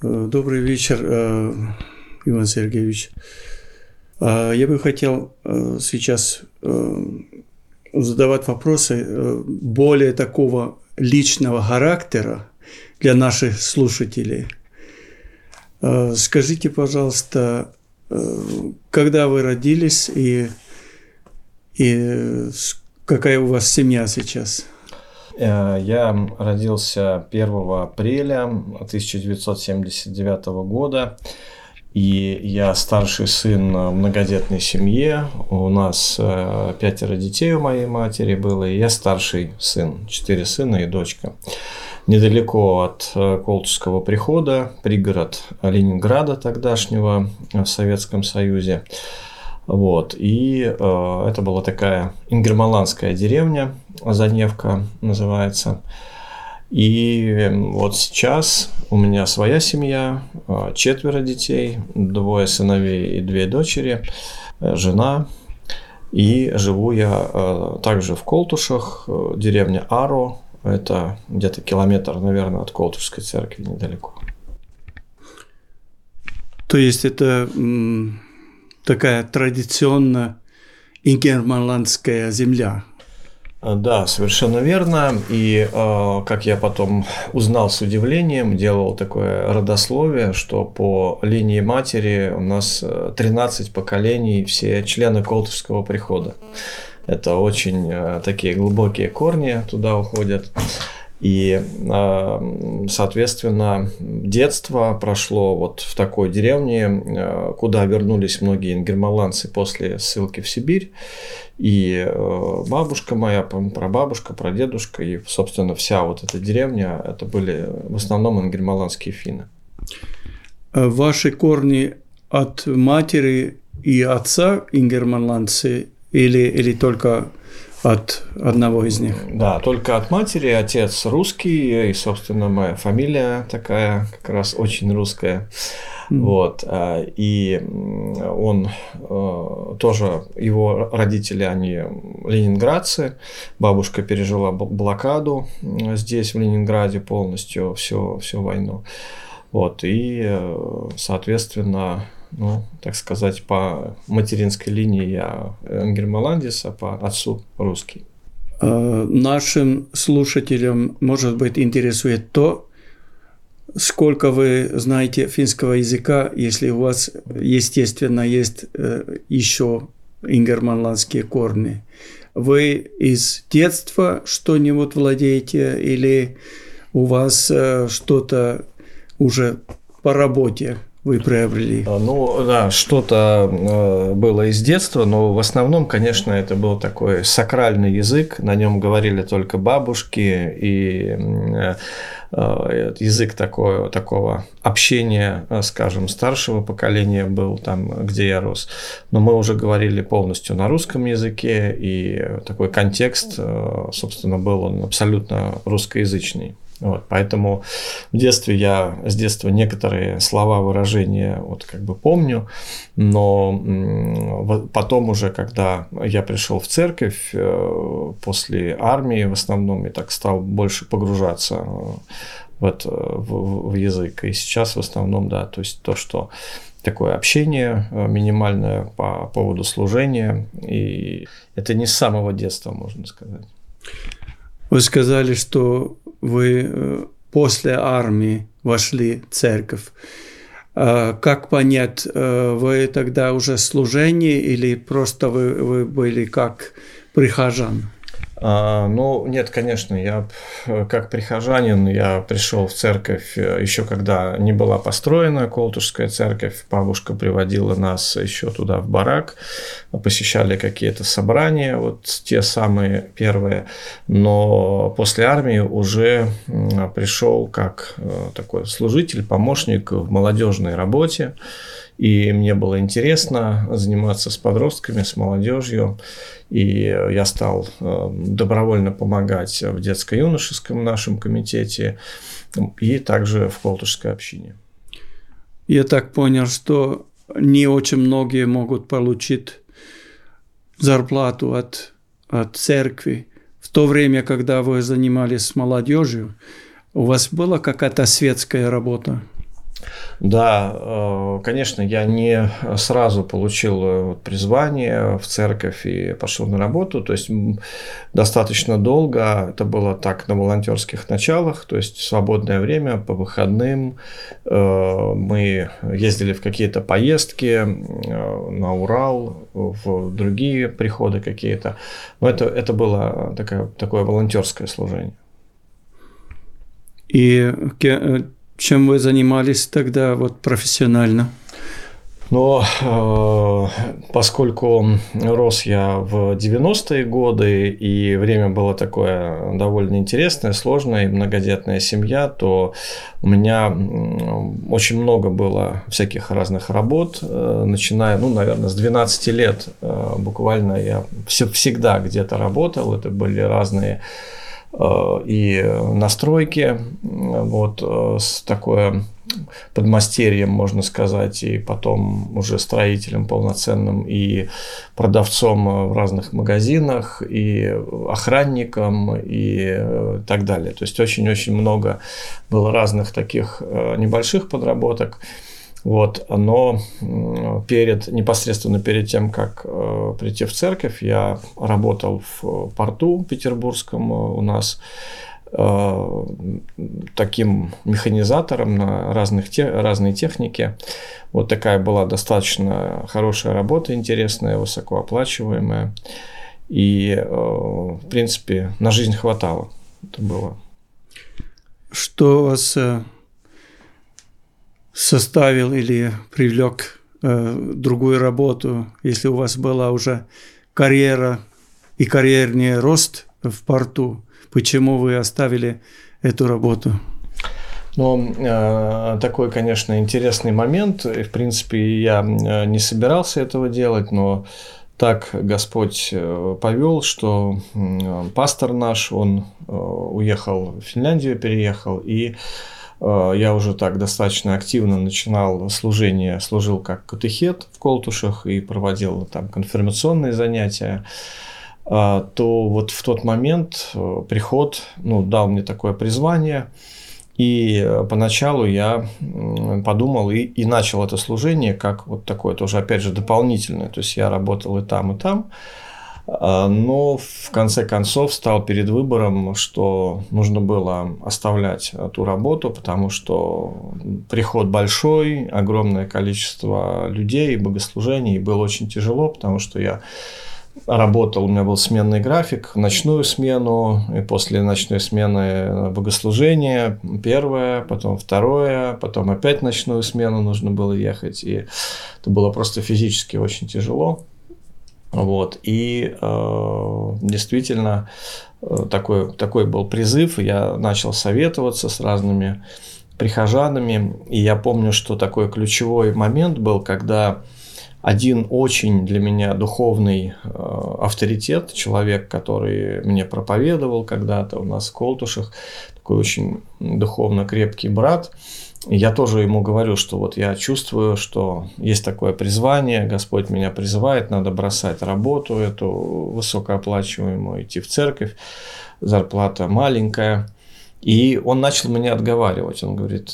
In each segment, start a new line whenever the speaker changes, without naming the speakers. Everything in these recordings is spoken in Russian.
Добрый вечер, Иван Сергеевич. Я бы хотел сейчас задавать вопросы более такого личного характера для наших слушателей. Скажите, пожалуйста, когда вы родились и, и какая у вас семья сейчас?
Э, я родился 1 апреля 1979 года. И я старший сын в многодетной семье. У нас э, пятеро детей у моей матери было. И я старший сын. Четыре сына и дочка. Недалеко от э, Колтушского прихода, пригород Ленинграда тогдашнего в Советском Союзе. Вот. И э, это была такая ингермаланская деревня, Заневка называется. И вот сейчас у меня своя семья, э, четверо детей, двое сыновей и две дочери, э, жена. И живу я э, также в Колтушах, деревня Аро. Это где-то километр, наверное, от Колтушской церкви недалеко.
То есть это такая традиционно ингерманландская земля.
А, да, совершенно верно. И э, как я потом узнал с удивлением, делал такое родословие, что по линии матери у нас 13 поколений, все члены Колтовского прихода. Это очень э, такие глубокие корни туда уходят. И, а, соответственно, детство прошло вот в такой деревне, а, куда вернулись многие ингермаланцы после ссылки в Сибирь. И а, бабушка моя, прабабушка, прадедушка и, собственно, вся вот эта деревня, это были в основном ингермаланские финны.
Ваши корни от матери и отца ингерманландцы или, или только от одного из них.
Да, только от матери. Отец русский, и, собственно, моя фамилия такая, как раз очень русская. Mm. Вот. А, и он э, тоже, его родители, они ленинградцы. Бабушка пережила блокаду здесь, в Ленинграде, полностью всю, всю войну. Вот. И, э, соответственно, ну, так сказать, по материнской линии я Энгермаландис, а по отцу русский.
А, нашим слушателям, может быть, интересует то, сколько вы знаете финского языка, если у вас, естественно, есть э, еще ингерманландские корни. Вы из детства что-нибудь владеете или у вас э, что-то уже по работе вы приобрели?
А, ну да, что-то э, было из детства, но в основном, конечно, это был такой сакральный язык, на нем говорили только бабушки, и э, э, язык такого, такого общения, скажем, старшего поколения был там, где я рос. Но мы уже говорили полностью на русском языке, и такой контекст, собственно, был он абсолютно русскоязычный. Вот, поэтому в детстве я с детства некоторые слова, выражения вот как бы помню, но потом уже, когда я пришел в церковь э, после армии, в основном я так стал больше погружаться в, это, в, в язык. И сейчас в основном, да, то есть то, что такое общение э, минимальное по поводу служения, и это не с самого детства, можно сказать.
Вы сказали, что вы э, после армии вошли в церковь. А как понять, э, вы тогда уже служение или просто вы, вы были как прихожан?
А, ну, нет, конечно, я как прихожанин, я пришел в церковь э, еще когда не была построена Колтушская церковь, бабушка приводила нас еще туда в барак, посещали какие-то собрания, вот те самые первые, но после армии уже пришел как э, такой служитель, помощник в молодежной работе, и мне было интересно заниматься с подростками, с молодежью. И я стал э, добровольно помогать в детско-юношеском нашем комитете и также в Колтушской общине.
Я так понял, что не очень многие могут получить зарплату от, от церкви. В то время, когда вы занимались с молодежью, у вас была какая-то светская работа?
Да, э, конечно, я не сразу получил э, призвание в церковь и пошел на работу. То есть достаточно долго это было так на волонтерских началах, то есть свободное время по выходным э, мы ездили в какие-то поездки на Урал, в другие приходы какие-то. Но это, это было такое, такое волонтерское служение.
И чем вы занимались тогда вот профессионально?
Но э, поскольку рос я в 90-е годы, и время было такое довольно интересное, сложное, и многодетная семья, то у меня очень много было всяких разных работ, э, начиная, ну, наверное, с 12 лет э, буквально я всегда где-то работал, это были разные и настройки, вот, э, с такое подмастерьем, можно сказать, и потом уже строителем полноценным, и продавцом в разных магазинах, и охранником, и э, так далее. То есть очень-очень много было разных таких небольших подработок. Вот, но перед, непосредственно перед тем, как э, прийти в церковь, я работал в порту петербургском у нас э, таким механизатором на разных те, разные техники. Вот такая была достаточно хорошая работа, интересная, высокооплачиваемая. И, э, в принципе, на жизнь хватало. Это было.
Что вас э, составил или привлек э, другую работу, если у вас была уже карьера и карьерный рост в порту, почему вы оставили эту работу?
Ну, э, такой, конечно, интересный момент. И, в принципе, я э, не собирался этого делать, но так Господь э, повел, что пастор наш, он э, уехал в Финляндию, переехал, и Э, я уже так достаточно активно начинал служение, служил как катехет в Колтушах и проводил там конфирмационные занятия, э, то вот в тот момент э, приход ну, дал мне такое призвание, и поначалу я подумал и, и начал это служение как вот такое тоже, опять же, дополнительное. То есть я работал и там, и там. А, но в конце концов стал перед выбором, что нужно было оставлять ту работу, потому что приход большой, огромное количество людей, богослужений, и было очень тяжело, потому что я работал, у меня был сменный график, ночную смену, и после ночной смены богослужение, первое, потом второе, потом опять ночную смену нужно было ехать, и это было просто физически очень тяжело. Вот. И э, действительно э, такой, такой был призыв. Я начал советоваться с разными прихожанами. И я помню, что такой ключевой момент был, когда один очень для меня духовный э, авторитет, человек, который мне проповедовал когда-то у нас в Колтушах, такой очень духовно крепкий брат, я тоже ему говорю, что вот я чувствую, что есть такое призвание, Господь меня призывает, надо бросать работу эту высокооплачиваемую, идти в церковь, зарплата маленькая. И он начал меня отговаривать. Он говорит,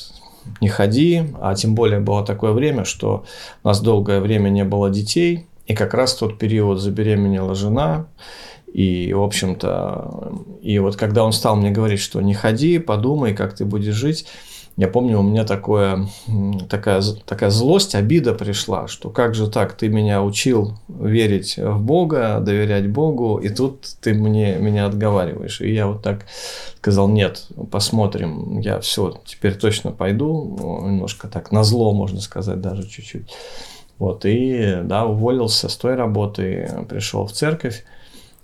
не ходи, а тем более было такое время, что у нас долгое время не было детей, и как раз в тот период забеременела жена, и, в общем-то, и вот когда он стал мне говорить, что не ходи, подумай, как ты будешь жить, я помню, у меня такое, такая, такая злость, обида пришла, что как же так, ты меня учил верить в Бога, доверять Богу, и тут ты мне, меня отговариваешь. И я вот так сказал, нет, посмотрим, я все, теперь точно пойду, немножко так, на зло, можно сказать, даже чуть-чуть. Вот, и, да, уволился с той работы, пришел в церковь,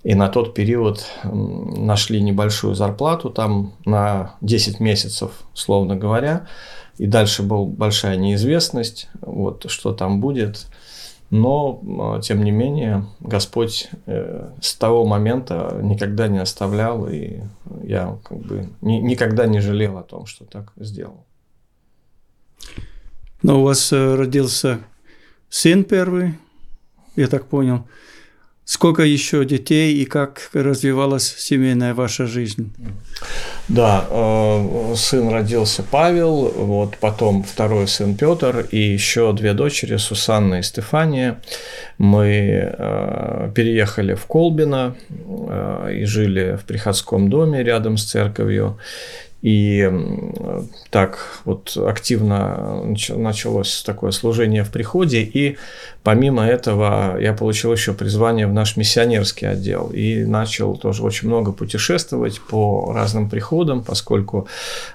и на тот период нашли небольшую зарплату там на 10 месяцев, словно говоря. И дальше была большая неизвестность, вот, что там будет. Но, а, тем не менее, Господь э, с того момента никогда не оставлял, и я как бы ни, никогда не жалел о том, что так сделал.
Но у вас э, родился сын первый, я так понял. Сколько еще детей и как развивалась семейная ваша жизнь?
Да, э, сын родился Павел, вот потом второй сын Петр и еще две дочери Сусанна и Стефания. Мы э, переехали в Колбино э, и жили в приходском доме рядом с церковью. И так вот активно началось такое служение в приходе. И помимо этого я получил еще призвание в наш миссионерский отдел. И начал тоже очень много путешествовать по разным приходам, поскольку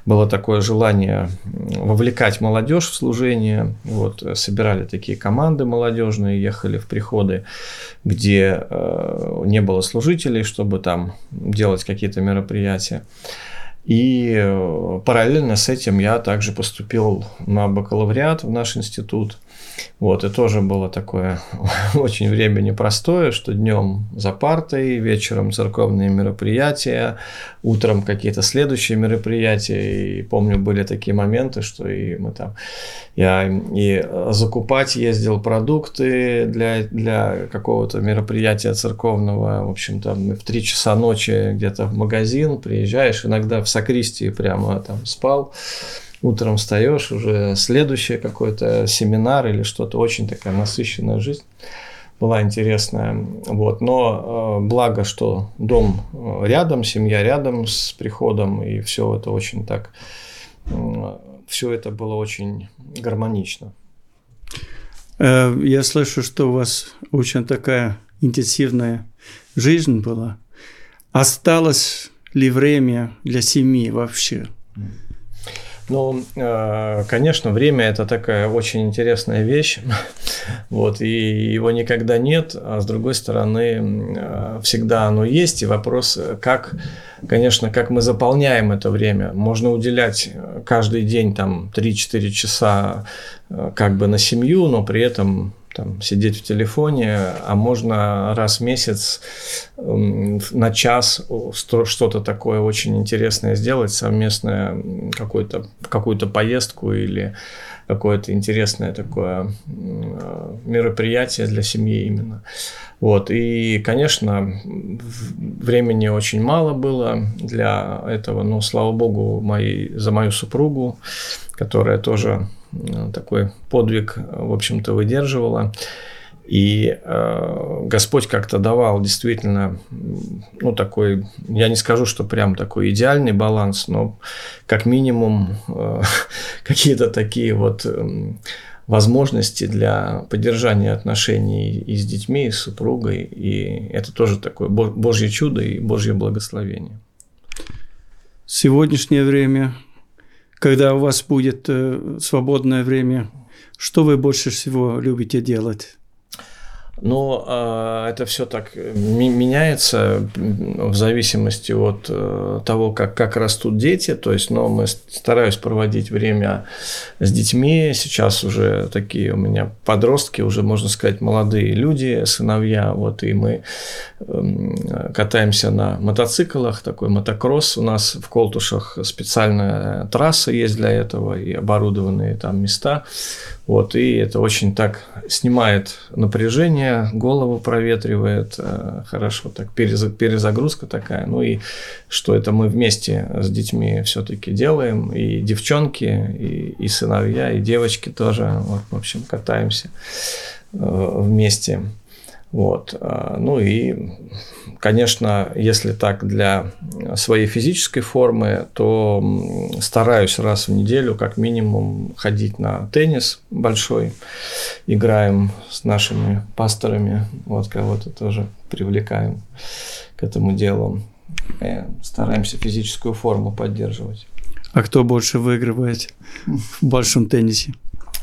было такое желание вовлекать молодежь в служение. Вот, собирали такие команды молодежные, ехали в приходы, где э, не было служителей, чтобы там делать какие-то мероприятия. И э, параллельно с этим я также поступил на бакалавриат в наш институт. Вот, и тоже было такое очень время непростое, что днем за партой, вечером церковные мероприятия, утром какие-то следующие мероприятия. И помню, были такие моменты, что и мы там, я и закупать ездил продукты для, для какого-то мероприятия церковного, в общем-то, в три часа ночи где-то в магазин приезжаешь, иногда в сокристии прямо там спал утром встаешь, уже следующий какой-то семинар или что-то, очень такая насыщенная жизнь была интересная. Вот. Но э, благо, что дом э, рядом, семья рядом с приходом, и все это очень так, э, все это было очень гармонично.
Я слышу, что у вас очень такая интенсивная жизнь была. Осталось ли время для семьи вообще?
Ну, э, конечно, время – это такая очень интересная вещь, вот, и его никогда нет, а с другой стороны, э, всегда оно есть, и вопрос, как, конечно, как мы заполняем это время. Можно уделять каждый день там 3-4 часа э, как бы на семью, но при этом там, сидеть в телефоне, а можно раз в месяц на час что-то такое очень интересное сделать, совместное какую-то какую-то поездку или какое-то интересное такое мероприятие для семьи именно. Вот. И, конечно, времени очень мало было для этого, но, слава богу, моей, за мою супругу, которая тоже Э, такой подвиг, в общем-то, выдерживала. И э, Господь как-то давал действительно, ну, такой, я не скажу, что прям такой идеальный баланс, но как минимум э, какие-то такие вот э, возможности для поддержания отношений и с детьми, и с супругой. И это тоже такое Божье чудо и Божье благословение.
Сегодняшнее время когда у вас будет э, свободное время, что вы больше всего любите делать?
Ну, а, это все так э, меняется в зависимости от э, того, как, как растут дети. То есть, но мы стараюсь проводить время с детьми. Сейчас уже такие у меня подростки, уже, можно сказать, молодые люди, сыновья. Вот, и мы эм, катаемся на мотоциклах, такой мотокросс. У нас в Колтушах специальная трасса есть для этого и оборудованные там места. Вот, и это очень так снимает напряжение, голову проветривает, э, хорошо, так перезагрузка такая. Ну и что это мы вместе с детьми все-таки делаем, и девчонки, и, и сыновья, и девочки тоже, вот, в общем, катаемся э, вместе. Вот. А, ну и, конечно, если так для своей физической формы, то стараюсь раз в неделю как минимум ходить на теннис большой. Играем с нашими пасторами, вот кого-то тоже привлекаем к этому делу. И стараемся физическую форму поддерживать.
А кто больше выигрывает в большом теннисе?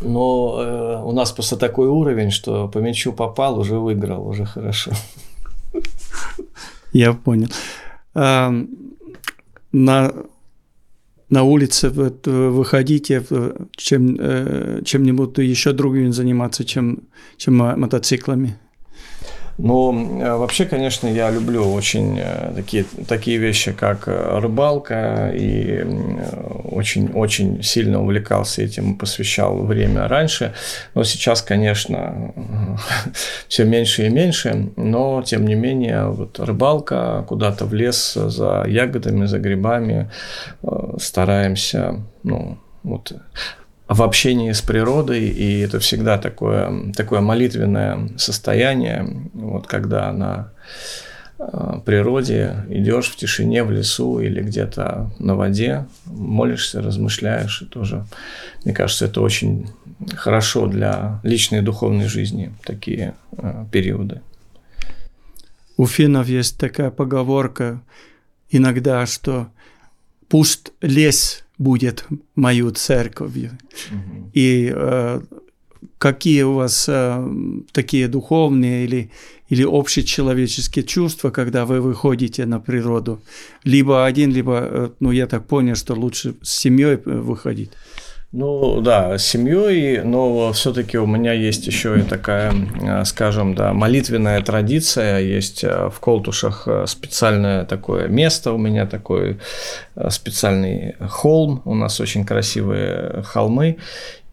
Но э, у нас просто такой уровень, что по мячу попал, уже выиграл, уже хорошо.
Я понял. А, на, на улице вы, выходите, чем, э, чем-нибудь еще другим заниматься, чем, чем мотоциклами?
Ну, э, вообще, конечно, я люблю очень э, такие, такие вещи, как э, рыбалка, и очень-очень сильно увлекался этим, посвящал время раньше. Но сейчас, конечно, все меньше и меньше, но, тем не менее, вот рыбалка, куда-то в лес за ягодами, за грибами, стараемся, ну, вот в общении с природой, и это всегда такое, такое молитвенное состояние, вот когда на э, природе идешь в тишине в лесу или где-то на воде, молишься, размышляешь, и тоже, мне кажется, это очень хорошо для личной и духовной жизни такие э, периоды.
У финнов есть такая поговорка иногда, что пусть лес будет мою церковью. Угу. И э, какие у вас э, такие духовные или, или общечеловеческие чувства, когда вы выходите на природу? Либо один, либо, э, ну, я так понял, что лучше с семьей э, выходить.
Ну да, с семьей, но все-таки у меня есть еще и такая, э, скажем, да, молитвенная традиция. Есть э, в Колтушах э, специальное такое место, у меня такой специальный холм, у нас очень красивые холмы,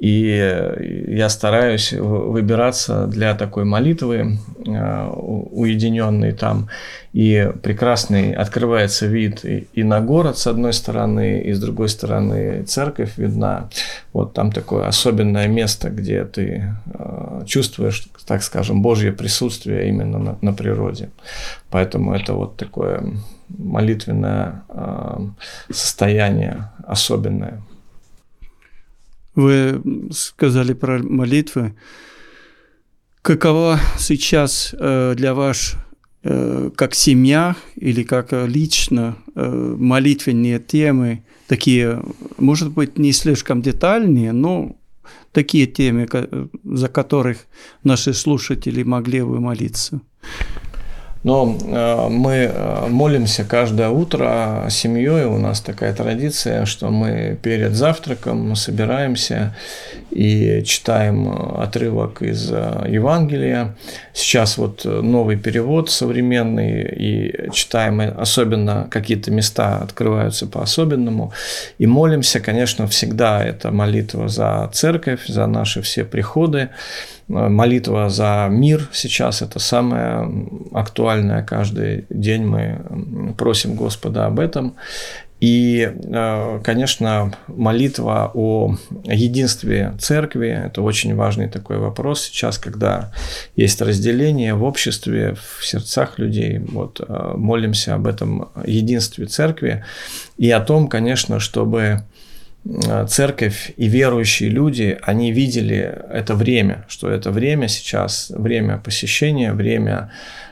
и я стараюсь выбираться для такой молитвы, уединенной там и прекрасный открывается вид и, и на город с одной стороны, и с другой стороны церковь видна. Вот там такое особенное место, где ты э, чувствуешь, так скажем, Божье присутствие именно на, на природе. Поэтому это вот такое молитвенное э, состояние особенное.
Вы сказали про молитвы. Какова сейчас э, для вас Э, как семья или как лично э, молитвенные темы, такие, может быть, не слишком детальные, но такие темы, за которых наши слушатели могли бы молиться.
Но э, мы э, молимся каждое утро семьей. У нас такая традиция, что мы перед завтраком собираемся и читаем отрывок из э, Евангелия. Сейчас вот новый перевод современный, и читаем особенно какие-то места открываются по-особенному. И молимся, конечно, всегда это молитва за церковь, за наши все приходы молитва за мир сейчас это самое актуальное. Каждый день мы просим Господа об этом. И, э, конечно, молитва о единстве церкви – это очень важный такой вопрос сейчас, когда есть разделение в обществе, в сердцах людей. Вот, э, молимся об этом единстве церкви и о том, конечно, чтобы Э, церковь и верующие люди, они видели это время, что это время сейчас, время посещения, время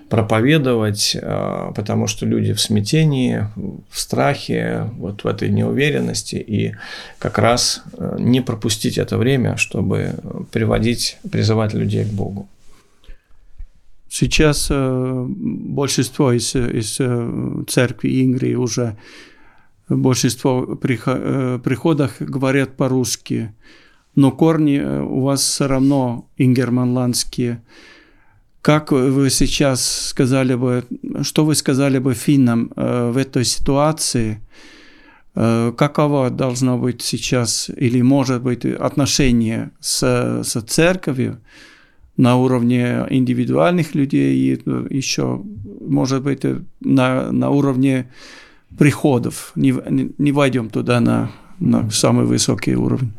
проповедовать, э, потому что люди в смятении, в страхе, вот в этой неуверенности, и как раз э, не пропустить это время, чтобы приводить, призывать людей к Богу.
Сейчас большинство из, из церкви Ингрии уже большинство э, приходах говорят по-русски, но корни э, у вас все равно ингерманландские. Как вы сейчас сказали бы, что вы сказали бы финнам э, в этой ситуации? Каково должно быть сейчас или может быть отношение с, с церковью на уровне индивидуальных людей и еще, может быть, на, на уровне приходов, не, не войдем туда на, на самый высокий уровень.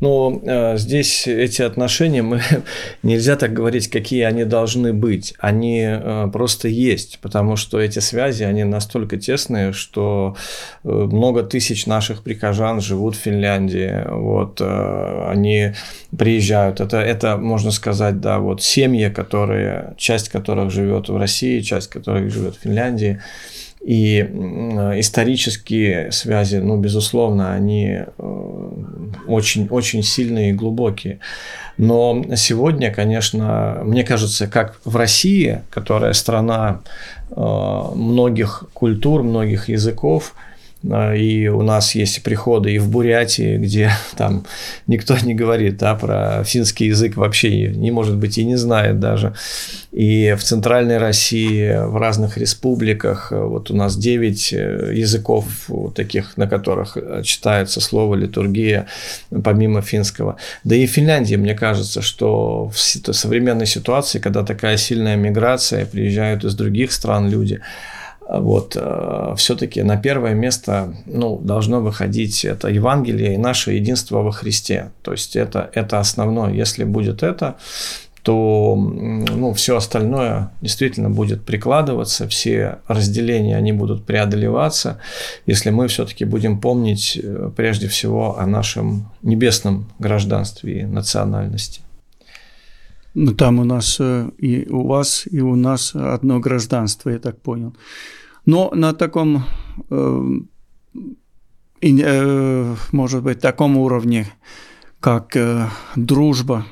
Но э, здесь эти отношения, мы, нельзя так говорить, какие они должны быть. Они э, просто есть, потому что эти связи, они настолько тесные, что э, много тысяч наших прихожан живут в Финляндии. Вот, э, они приезжают. Это, это, можно сказать, да, вот семьи, которые, часть которых живет в России, часть которых живет в Финляндии. И исторические связи, ну, безусловно, они очень-очень э, сильные и глубокие. Но сегодня, конечно, мне кажется, как в России, которая страна э, многих культур, многих языков, и у нас есть приходы и в Бурятии, где там никто не говорит да, про финский язык вообще, не может быть и не знает даже. И в Центральной России, в разных республиках, вот у нас 9 э, языков таких, на которых читается слово литургия, помимо финского. Да и в Финляндии, мне кажется, что в современной ситуации, когда такая сильная миграция, приезжают из других стран люди, вот, э, все-таки на первое место ну, должно выходить это Евангелие и наше единство во Христе. То есть это, это основное. Если будет это, то ну, все остальное действительно будет прикладываться, все разделения, они будут преодолеваться, если мы все-таки будем помнить э, прежде всего о нашем небесном гражданстве и национальности.
Ну, там у нас э, и у вас, и у нас одно гражданство, я так понял. Но на таком, э, э, может быть, таком уровне, как дружба,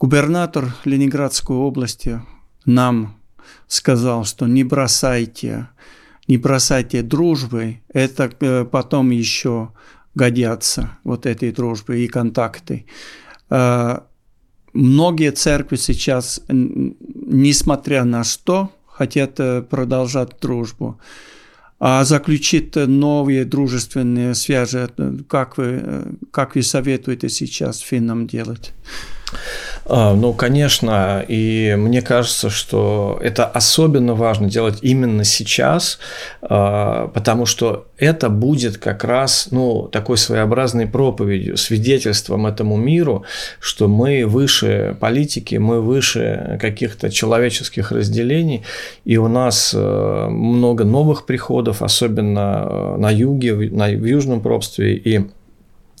губернатор Ленинградской области нам сказал, что не бросайте, не бросайте дружбы, это потом еще годятся, вот этой дружбы и контакты. Многие церкви сейчас, несмотря на что, хотят э, продолжать дружбу. А заключить новые дружественные связи, э, как вы, э, как вы советуете сейчас финнам делать?
А, ну, конечно, и мне кажется, что это особенно важно делать именно сейчас, а, потому что это будет как раз ну, такой своеобразной проповедью, свидетельством этому миру, что мы выше политики, мы выше каких-то человеческих разделений, и у нас э, много новых приходов, особенно э, на юге, в южном пробстве, и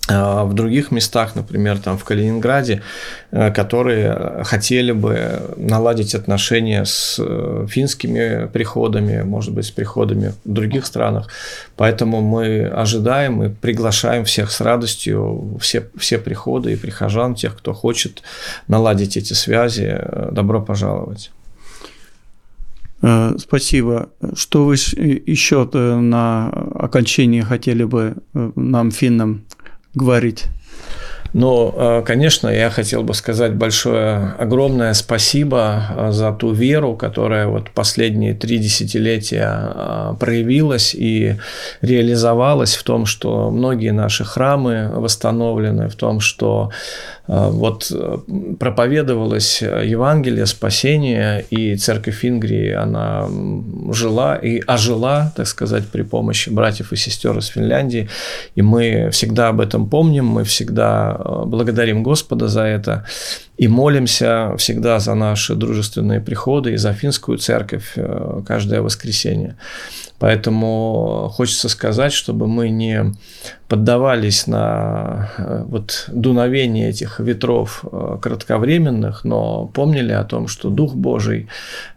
в других местах, например, там в Калининграде, э, которые хотели бы наладить отношения с э, финскими приходами, может быть, с приходами в других странах. Поэтому мы ожидаем и приглашаем всех с радостью, все, все приходы и прихожан, тех, кто хочет наладить эти связи. Добро пожаловать.
Э, спасибо. Что вы еще на окончании хотели бы нам, финнам, говорить?
Ну, э, конечно, я хотел бы сказать большое, огромное спасибо э, за ту веру, которая вот последние три десятилетия э, проявилась и реализовалась в том, что многие наши храмы восстановлены, в том, что вот проповедовалось Евангелие спасения, и церковь Ингрии, она жила и ожила, так сказать, при помощи братьев и сестер из Финляндии, и мы всегда об этом помним, мы всегда благодарим Господа за это, и молимся всегда за наши дружественные приходы и за финскую церковь э, каждое воскресенье. Поэтому хочется сказать, чтобы мы не поддавались на э, вот дуновение этих ветров э, кратковременных, но помнили о том, что Дух Божий,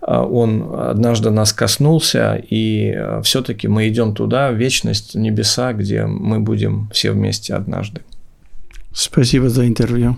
Он однажды нас коснулся, и все-таки мы идем туда, в вечность, в небеса, где мы будем все вместе однажды.
Спасибо за интервью.